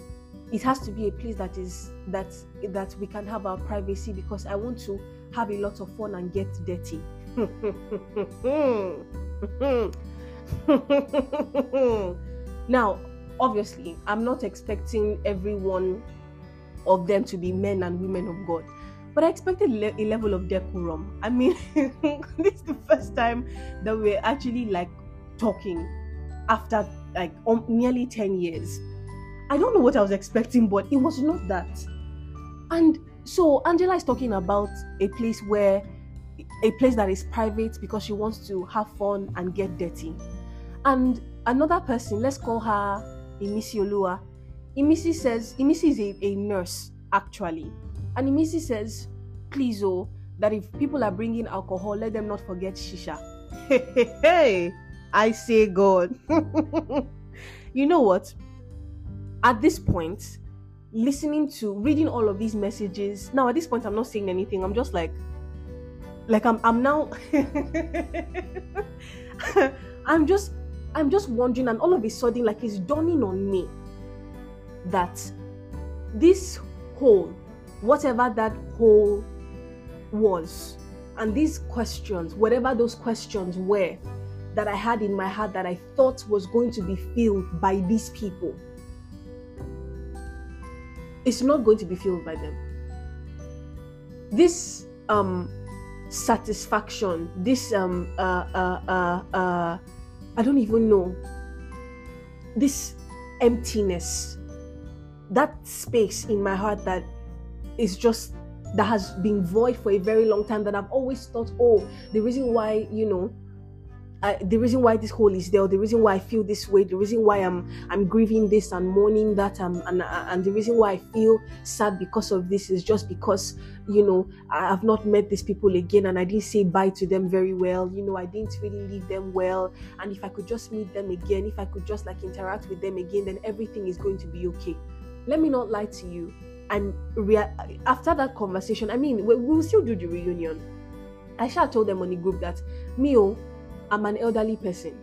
it has to be a place that is that that we can have our privacy because I want to have a lot of fun and get dirty. now, obviously, I'm not expecting everyone of them to be men and women of God, but I expected a level of decorum. I mean, this is the first time that we're actually like talking after like um, nearly 10 years. I don't know what I was expecting, but it was not that. And so Angela is talking about a place where a place that is private because she wants to have fun and get dirty. And another person, let's call her Imisioluwa. Imisi says, Imisi is a, a nurse actually. And Imisi says, please, oh, that if people are bringing alcohol, let them not forget shisha. Hey, hey, hey. I say God. you know what? At this point, listening to reading all of these messages, now at this point I'm not saying anything. I'm just like like I'm I'm now I'm just I'm just wondering and all of a sudden like it's dawning on me that this hole, whatever that hole was, and these questions, whatever those questions were that I had in my heart that I thought was going to be filled by these people, it's not going to be filled by them. This um satisfaction, this um uh uh uh, uh I don't even know this emptiness, that space in my heart that is just that has been void for a very long time that I've always thought, oh, the reason why, you know, I, the reason why this hole is there, the reason why I feel this way, the reason why I'm I'm grieving this and mourning that, um, and and the reason why I feel sad because of this is just because you know I have not met these people again, and I didn't say bye to them very well. You know, I didn't really leave them well, and if I could just meet them again, if I could just like interact with them again, then everything is going to be okay. Let me not lie to you. I'm rea- after that conversation. I mean, we, will still do the reunion. I shall told them on the group that me oh I'm an elderly person.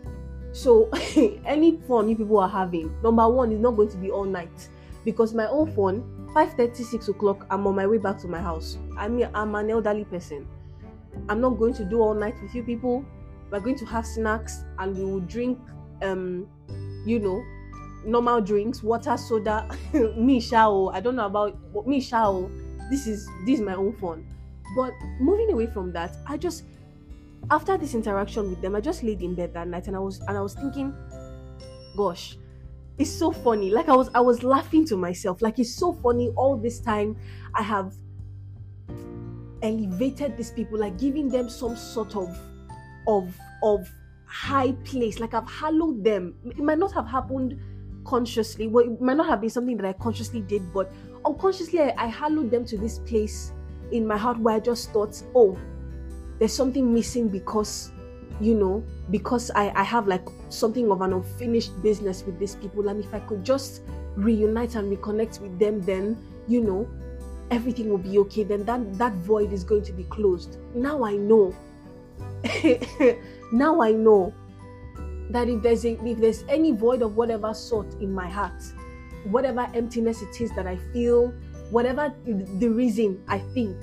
So any fun you people are having, number one is not going to be all night because my own phone, 5:30, 6 o'clock, I'm on my way back to my house. I mean, I'm an elderly person. I'm not going to do all night with you people. We're going to have snacks and we will drink, um, you know, normal drinks, water, soda. me shao. I don't know about me shao. This is this is my own fun. But moving away from that, I just after this interaction with them, I just laid in bed that night and I was and I was thinking, gosh, it's so funny. Like I was I was laughing to myself. Like it's so funny all this time I have elevated these people, like giving them some sort of of of high place. Like I've hallowed them. It might not have happened consciously. Well, it might not have been something that I consciously did, but unconsciously I, I hallowed them to this place in my heart where I just thought, oh, there's something missing because you know because I, I have like something of an unfinished business with these people. And if i could just reunite and reconnect with them then you know everything will be okay. Then that that void is going to be closed. Now i know. Now i know that if there's a, if there's any void of whatever sort in my heart whatever emptiness it is that i feel whatever the reason i think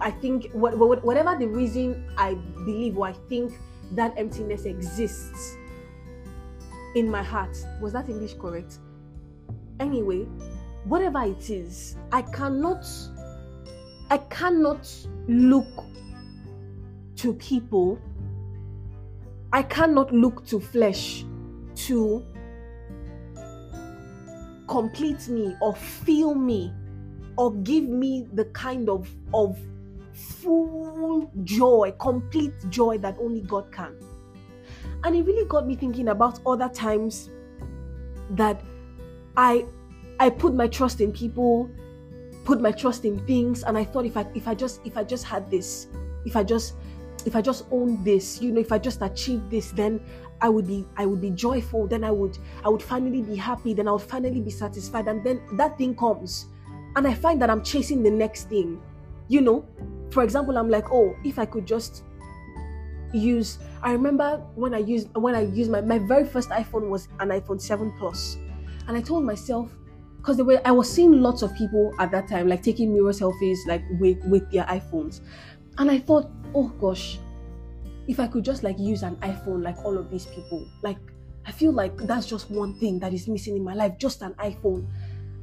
I think what, whatever the reason I believe or I think that emptiness exists in my heart. Was that English correct? Anyway, whatever it is, I cannot I cannot look to people. I cannot look to flesh to complete me or fill me or give me the kind of of full joy, complete joy that only God can. And it really got me thinking about other times that I I put my trust in people, put my trust in things, and I thought if I if I just if I just had this, if I just if I just own this, you know, if I just achieve this, then I would be I would be joyful, then I would I would finally be happy, then I would finally be satisfied. And then that thing comes. And I find that I'm chasing the next thing. You know, for example, I'm like, oh, if I could just use I remember when I used when I used my, my very first iPhone was an iPhone 7 Plus. And I told myself, because were I was seeing lots of people at that time like taking mirror selfies like with with their iPhones. And I thought, oh gosh, if I could just like use an iPhone like all of these people, like I feel like that's just one thing that is missing in my life, just an iPhone.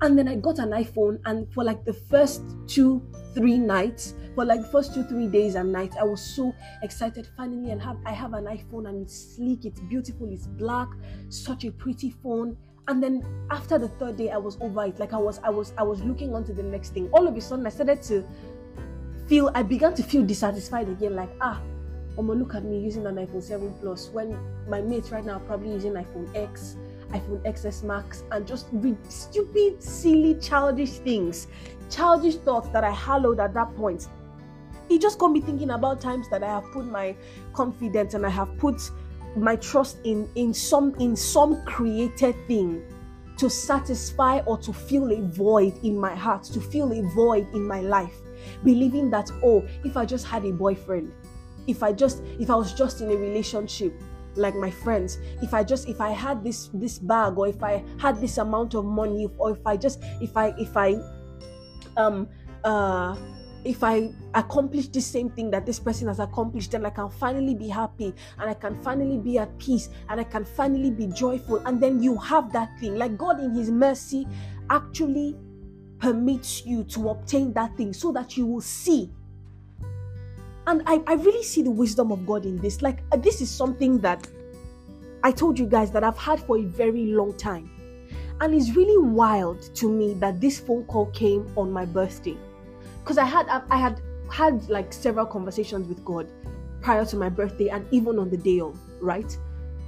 And then I got an iPhone, and for like the first two, three nights, for like the first two, three days and nights, I was so excited finally and have I have an iPhone and it's sleek, it's beautiful, it's black, such a pretty phone. And then after the third day, I was over it. Like I was, I was, I was looking on to the next thing. All of a sudden, I started to feel, I began to feel dissatisfied again. Like ah, Omo, look at me using an iPhone 7 Plus when my mates right now are probably using iPhone X, iPhone XS Max, and just read stupid, silly, childish things, childish thoughts that I hallowed at that point. It just got me thinking about times that I have put my confidence and I have put my trust in in some in some created thing to satisfy or to fill a void in my heart, to fill a void in my life, believing that oh, if I just had a boyfriend, if i just if i was just in a relationship like my friends if i just if i had this this bag or if i had this amount of money or if i just if i if i um uh if I accomplish the same thing that this person has accomplished, then I can finally be happy and I can finally be at peace and I can finally be joyful. And then you have that thing. Like God, in His mercy, actually permits you to obtain that thing so that you will see and I, I really see the wisdom of God in this. Like, uh, this is something that I told you guys that I've had for a very long time. And it's really wild to me that this phone call came on my birthday. Because I had I had had like several conversations with God prior to my birthday and even on the day of, right?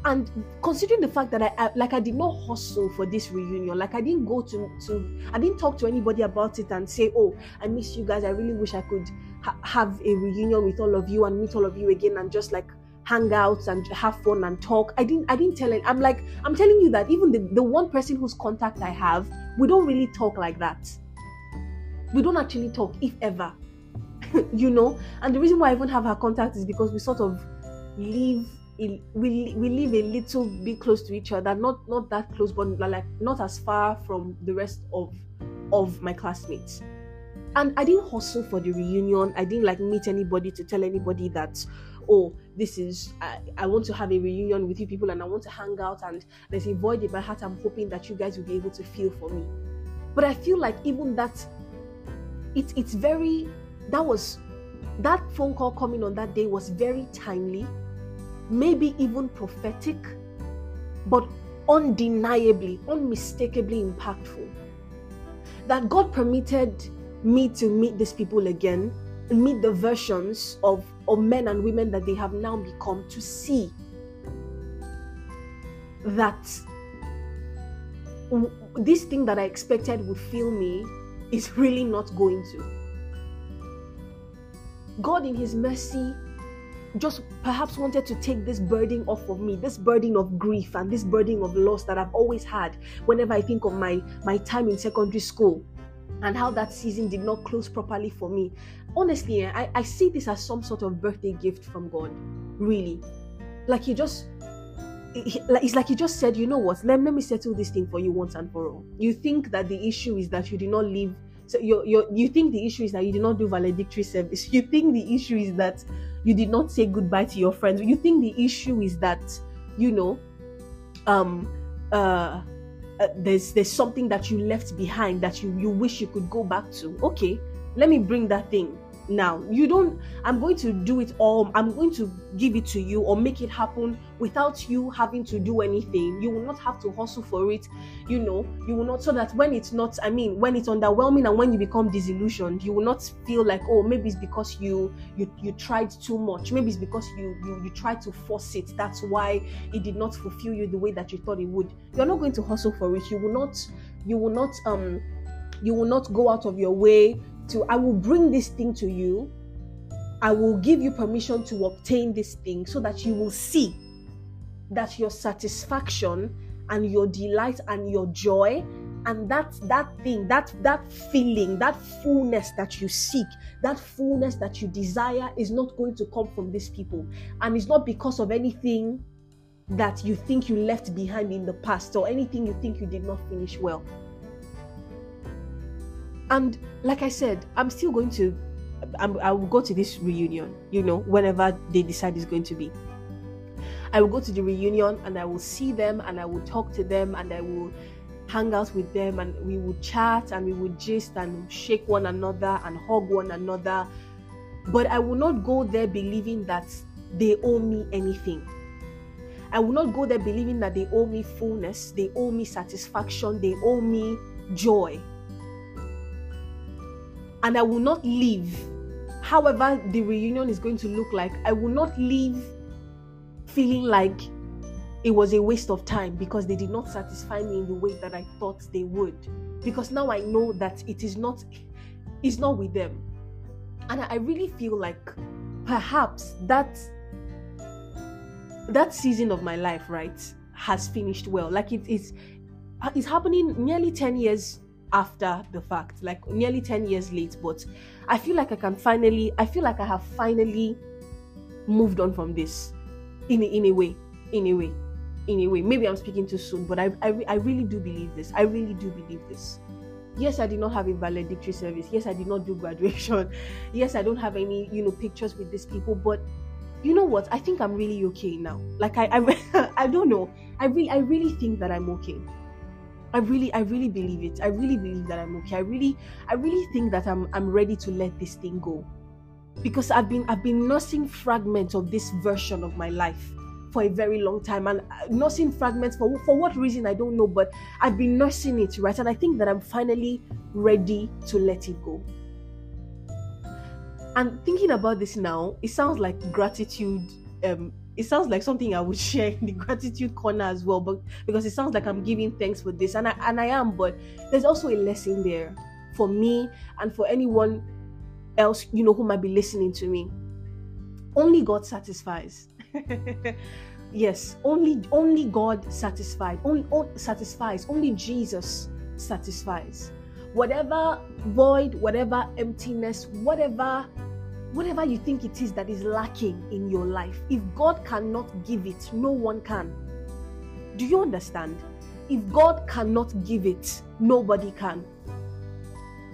and considering the fact that I, I, like I did not hustle for this reunion, like I didn't go to to I didn't talk to anybody about it and say, oh, I miss you guys. I really wish I could ha- have a reunion with all of you and meet all of you again and just like hang out and have fun and talk. I didn't I didn't tell it. I'm like I'm telling you that even the, the one person whose contact I have, we don't really talk like that. We don't actually talk, if ever. you know? And the reason why I even have her contact is because we sort of live we we live a little bit close to each other not not that close but like not as far from the rest of of my classmates and i didn't hustle for the reunion. I didn't like meet anybody to tell anybody that oh this is I, I want to have a reunion with you people and i want to hang out and there's a void in my heart. I'm hoping that you guys will be able to feel for me. But i feel like even that it, it's very that was that phone call coming on that day was very timely maybe even prophetic, but undeniably, unmistakably impactful. That God permitted me to meet these people again, meet the versions of, of men and women that they have now become, to see that this thing that I expected would fill me is really not going to. God, in His mercy, just perhaps wanted to take this burden off of me, this burden of grief and this burden of loss that I've always had whenever I think of my my time in secondary school and how that season did not close properly for me. Honestly, eh, I, I see this as some sort of birthday gift from God. Really. Like he just it's like he just said, you know what, let, let me settle this thing for you once and for all. You think that the issue is that you did not live so you you you think the issue is that you did not do valedictory service. You think the issue is that you did not say goodbye to your friends. You think the issue is that you know, um, uh, uh, there's there's something that you left behind that you you wish you could go back to. Okay, let me bring that thing now you don't i'm going to do it all i'm going to give it to you or make it happen without you having to do anything you will not have to hustle for it you know. You will not so that when it's not i mean when it's underwhelming and when you become disillusioned you will not feel like oh maybe it's because you you you tried too much. Maybe it's because you you, you tried to force it. That's why it did not fulfill you the way that you thought it would. You're not going to hustle for it. You will not you will not um you will not go out of your way to I will bring this thing to you. I will give you permission to obtain this thing so that you will see that your satisfaction and your delight and your joy and that that thing that that feeling that fullness that you seek that fullness that you desire is not going to come from these people. And it's not because of anything that you think you left behind in the past or anything you think you did not finish well. And like i said i'm still going to i will go to this reunion you know whenever they decide it's going to be i will go to the reunion and i will see them and i will talk to them and i will hang out with them and we would chat and we would gist and shake one another and hug one another. But I will not go there believing that they owe me anything. I will not go there believing that they owe me fullness, they owe me satisfaction, they owe me joy. And I will not leave, however, the reunion is going to look like, I will not leave feeling like it was a waste of time because they did not satisfy me in the way that I thought they would. Because now I know that it is not it's not with them. And I really feel like perhaps that that season of my life, right, has finished well. Like it is it's happening nearly 10 years after the fact, like nearly 10 years late, but I feel like I can finally I feel like I have finally moved on from this in a, in a way, in a way in a way. Maybe I'm speaking too soon, but I, I, I really do believe this. I really do believe this. Yes, I did not have a valedictory service. Yes, I did not do graduation. Yes, I don't have any, you know, pictures with these people. But you know what? I think I'm really okay now. Like I, I, I don't know. I really, I really think that I'm okay. I really, I really believe it. I really believe that I'm okay. I really, I really think that I'm, I'm ready to let this thing go, because I've been, I've been nursing fragments of this version of my life for a very long time and uh, nursing fragments for for what reason I don't know, but I've been nursing it, right? And I think that I'm finally ready to let it go. And thinking about this now, it sounds like gratitude. Um, it sounds like something I would share in the gratitude corner as well, but because it sounds like I'm giving thanks for this, and I and I am, but there's also a lesson there for me and for anyone else, you know, who might be listening to me. Only God satisfies. yes, only only God satisfied. Only, only satisfies. Only Jesus satisfies. Whatever void, whatever emptiness, whatever whatever you think it is that is lacking in your life, if God cannot give it, no one can. Do you understand? If God cannot give it, nobody can.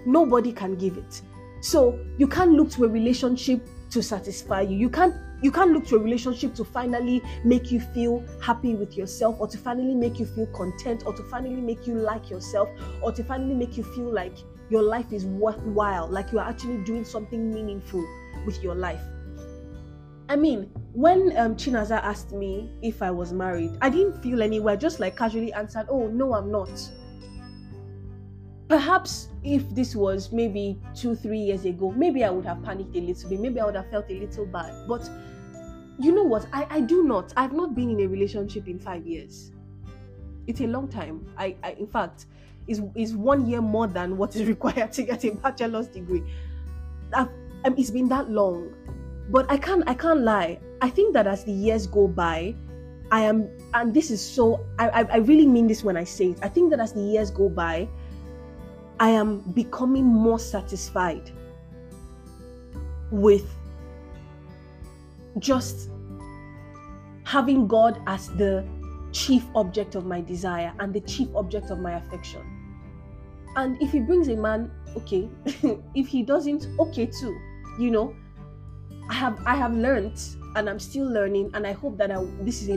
Nobody can give it. So you can't look to a relationship to satisfy you. You can't you can't look to a relationship to finally make you feel happy with yourself or to finally make you feel content or to finally make you like yourself or to finally make you feel like your life is worthwhile, like you are actually doing something meaningful with your life. I mean, when um, Chinaza asked me if I was married, I didn't feel anywhere, just like casually answered, Oh, no, I'm not. Perhaps if this was maybe two, three years ago, maybe I would have panicked a little bit, maybe I would have felt a little bad. But you know what? I, I do not. I've not been in a relationship in five years. It's a long time. I, I in fact, is is one year more than what is required to get a bachelor's degree. I've, um, it's been that long, but I can't I can't lie. I think that as the years go by, I am, and this is so. I, I, I really mean this when I say it. I think that as the years go by, I am becoming more satisfied with just having God as the chief object of my desire and the chief object of my affection. And if he brings a man, okay. if he doesn't, okay too. You know, I have I have learned and I'm still learning, and I hope that I, this is a,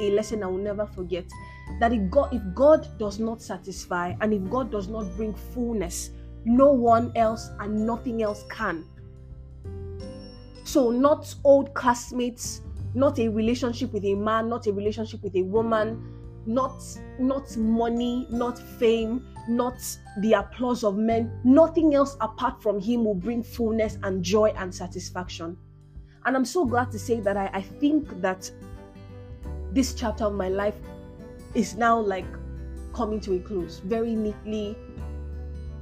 a lesson I will never forget. That if God, if God does not satisfy and if God does not bring fullness, no one else and nothing else can. So, not old classmates, not a relationship with a man, not a relationship with a woman, not not money, not fame, not the applause of men. Nothing else apart from him will bring fullness and joy and satisfaction. And I'm so glad to say that I, I think that this chapter of my life is now like coming to a close very neatly.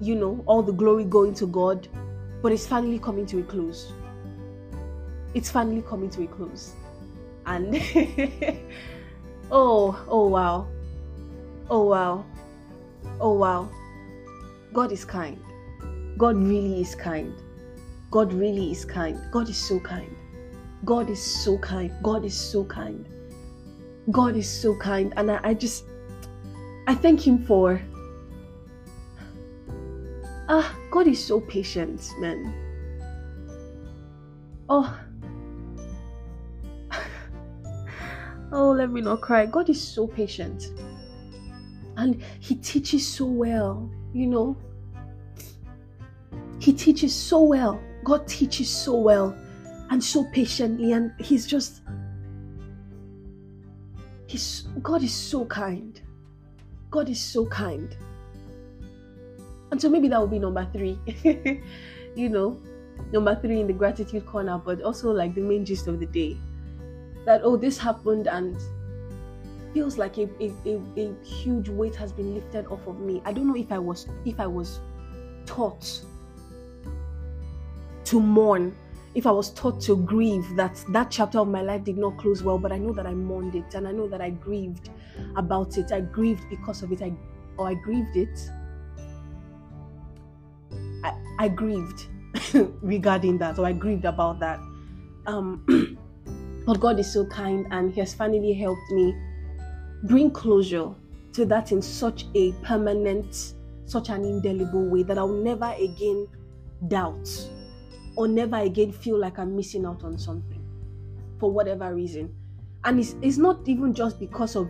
You know, all the glory going to God, but it's finally coming to a close it's finally coming to a close. And oh, oh wow. Oh wow. Oh wow. God is kind. God really is kind. God really is kind. God is so kind. God is so kind. God is so kind. God is so kind. And I, I just, I thank Him for. Ah, God is so patient, man. Oh. oh, let me not cry. God is so patient. And He teaches so well, you know. He teaches so well. God teaches so well and so patiently, and He's just God is so kind. God is so kind. And so maybe that would be number three. you know, number three in the gratitude corner, but also like the main gist of the day. That oh, this happened and feels like a, a, a, a huge weight has been lifted off of me. I don't know if I was if I was taught to mourn if I was taught to grieve that that chapter of my life did not close well, but I know that I mourned it and I know that I grieved about it. I grieved because of it. I or I grieved it. I, I grieved regarding that, or I grieved about that. Um, but God is so kind and He has finally helped me bring closure to that in such a permanent, such an indelible way that I'll never again doubt or never again feel like I'm missing out on something for whatever reason. And it's, it's not even just because of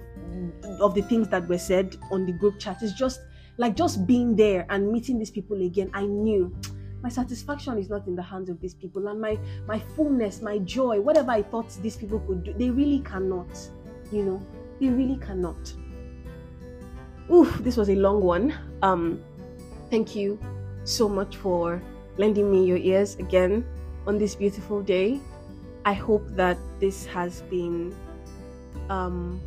of the things that were said on the group chat. It's just like just being there and meeting these people again. I knew my satisfaction is not in the hands of these people and my my fullness, my joy, whatever I thought these people could do, they really cannot. You know, they really cannot. Oof, this was a long one. Um, thank you so much for lending me your ears again on this beautiful day. I hope that this has been um,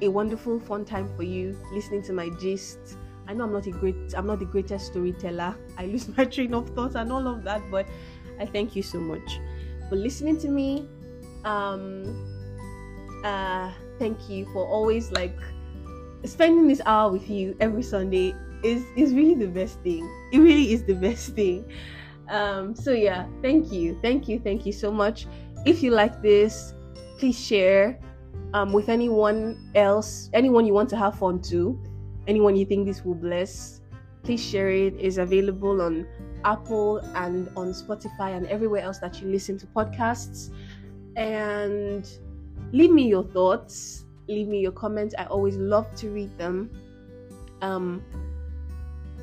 a wonderful, fun time for you listening to my gist. I know I'm not a great, I'm not the greatest storyteller. I lose my train of thought and all of that, but I thank you so much for listening to me. Um, uh, thank you for always like spending this hour with you every Sunday is is really the best thing. It really is the best thing. Um, so yeah, thank you, thank you, thank you so much. If you like this, please share um, with anyone else, anyone you want to have fun to, anyone you think this will bless. Please share it. It's available on Apple and on Spotify and everywhere else that you listen to podcasts. And leave me your thoughts. Leave me your comments. I always love to read them. Um,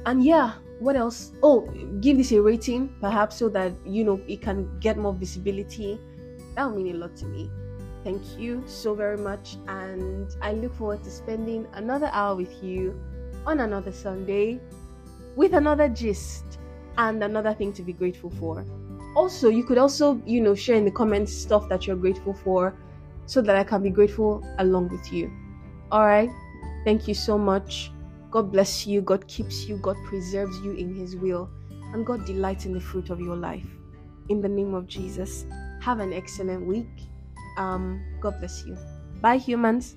and yeah what else? Oh give this a rating perhaps so that you know it can get more visibility. That would mean a lot to me. Thank you so very much and i look forward to spending another hour with you on another sunday with another gist and another thing to be grateful for. Also you could also you know share in the comments stuff that you're grateful for so that i can be grateful along with you. All right. Thank you so much God bless you, God keeps you, God preserves you in His will, and God delights in the fruit of your life. In the name of Jesus, have an excellent week. Um, God bless you. Bye, humans.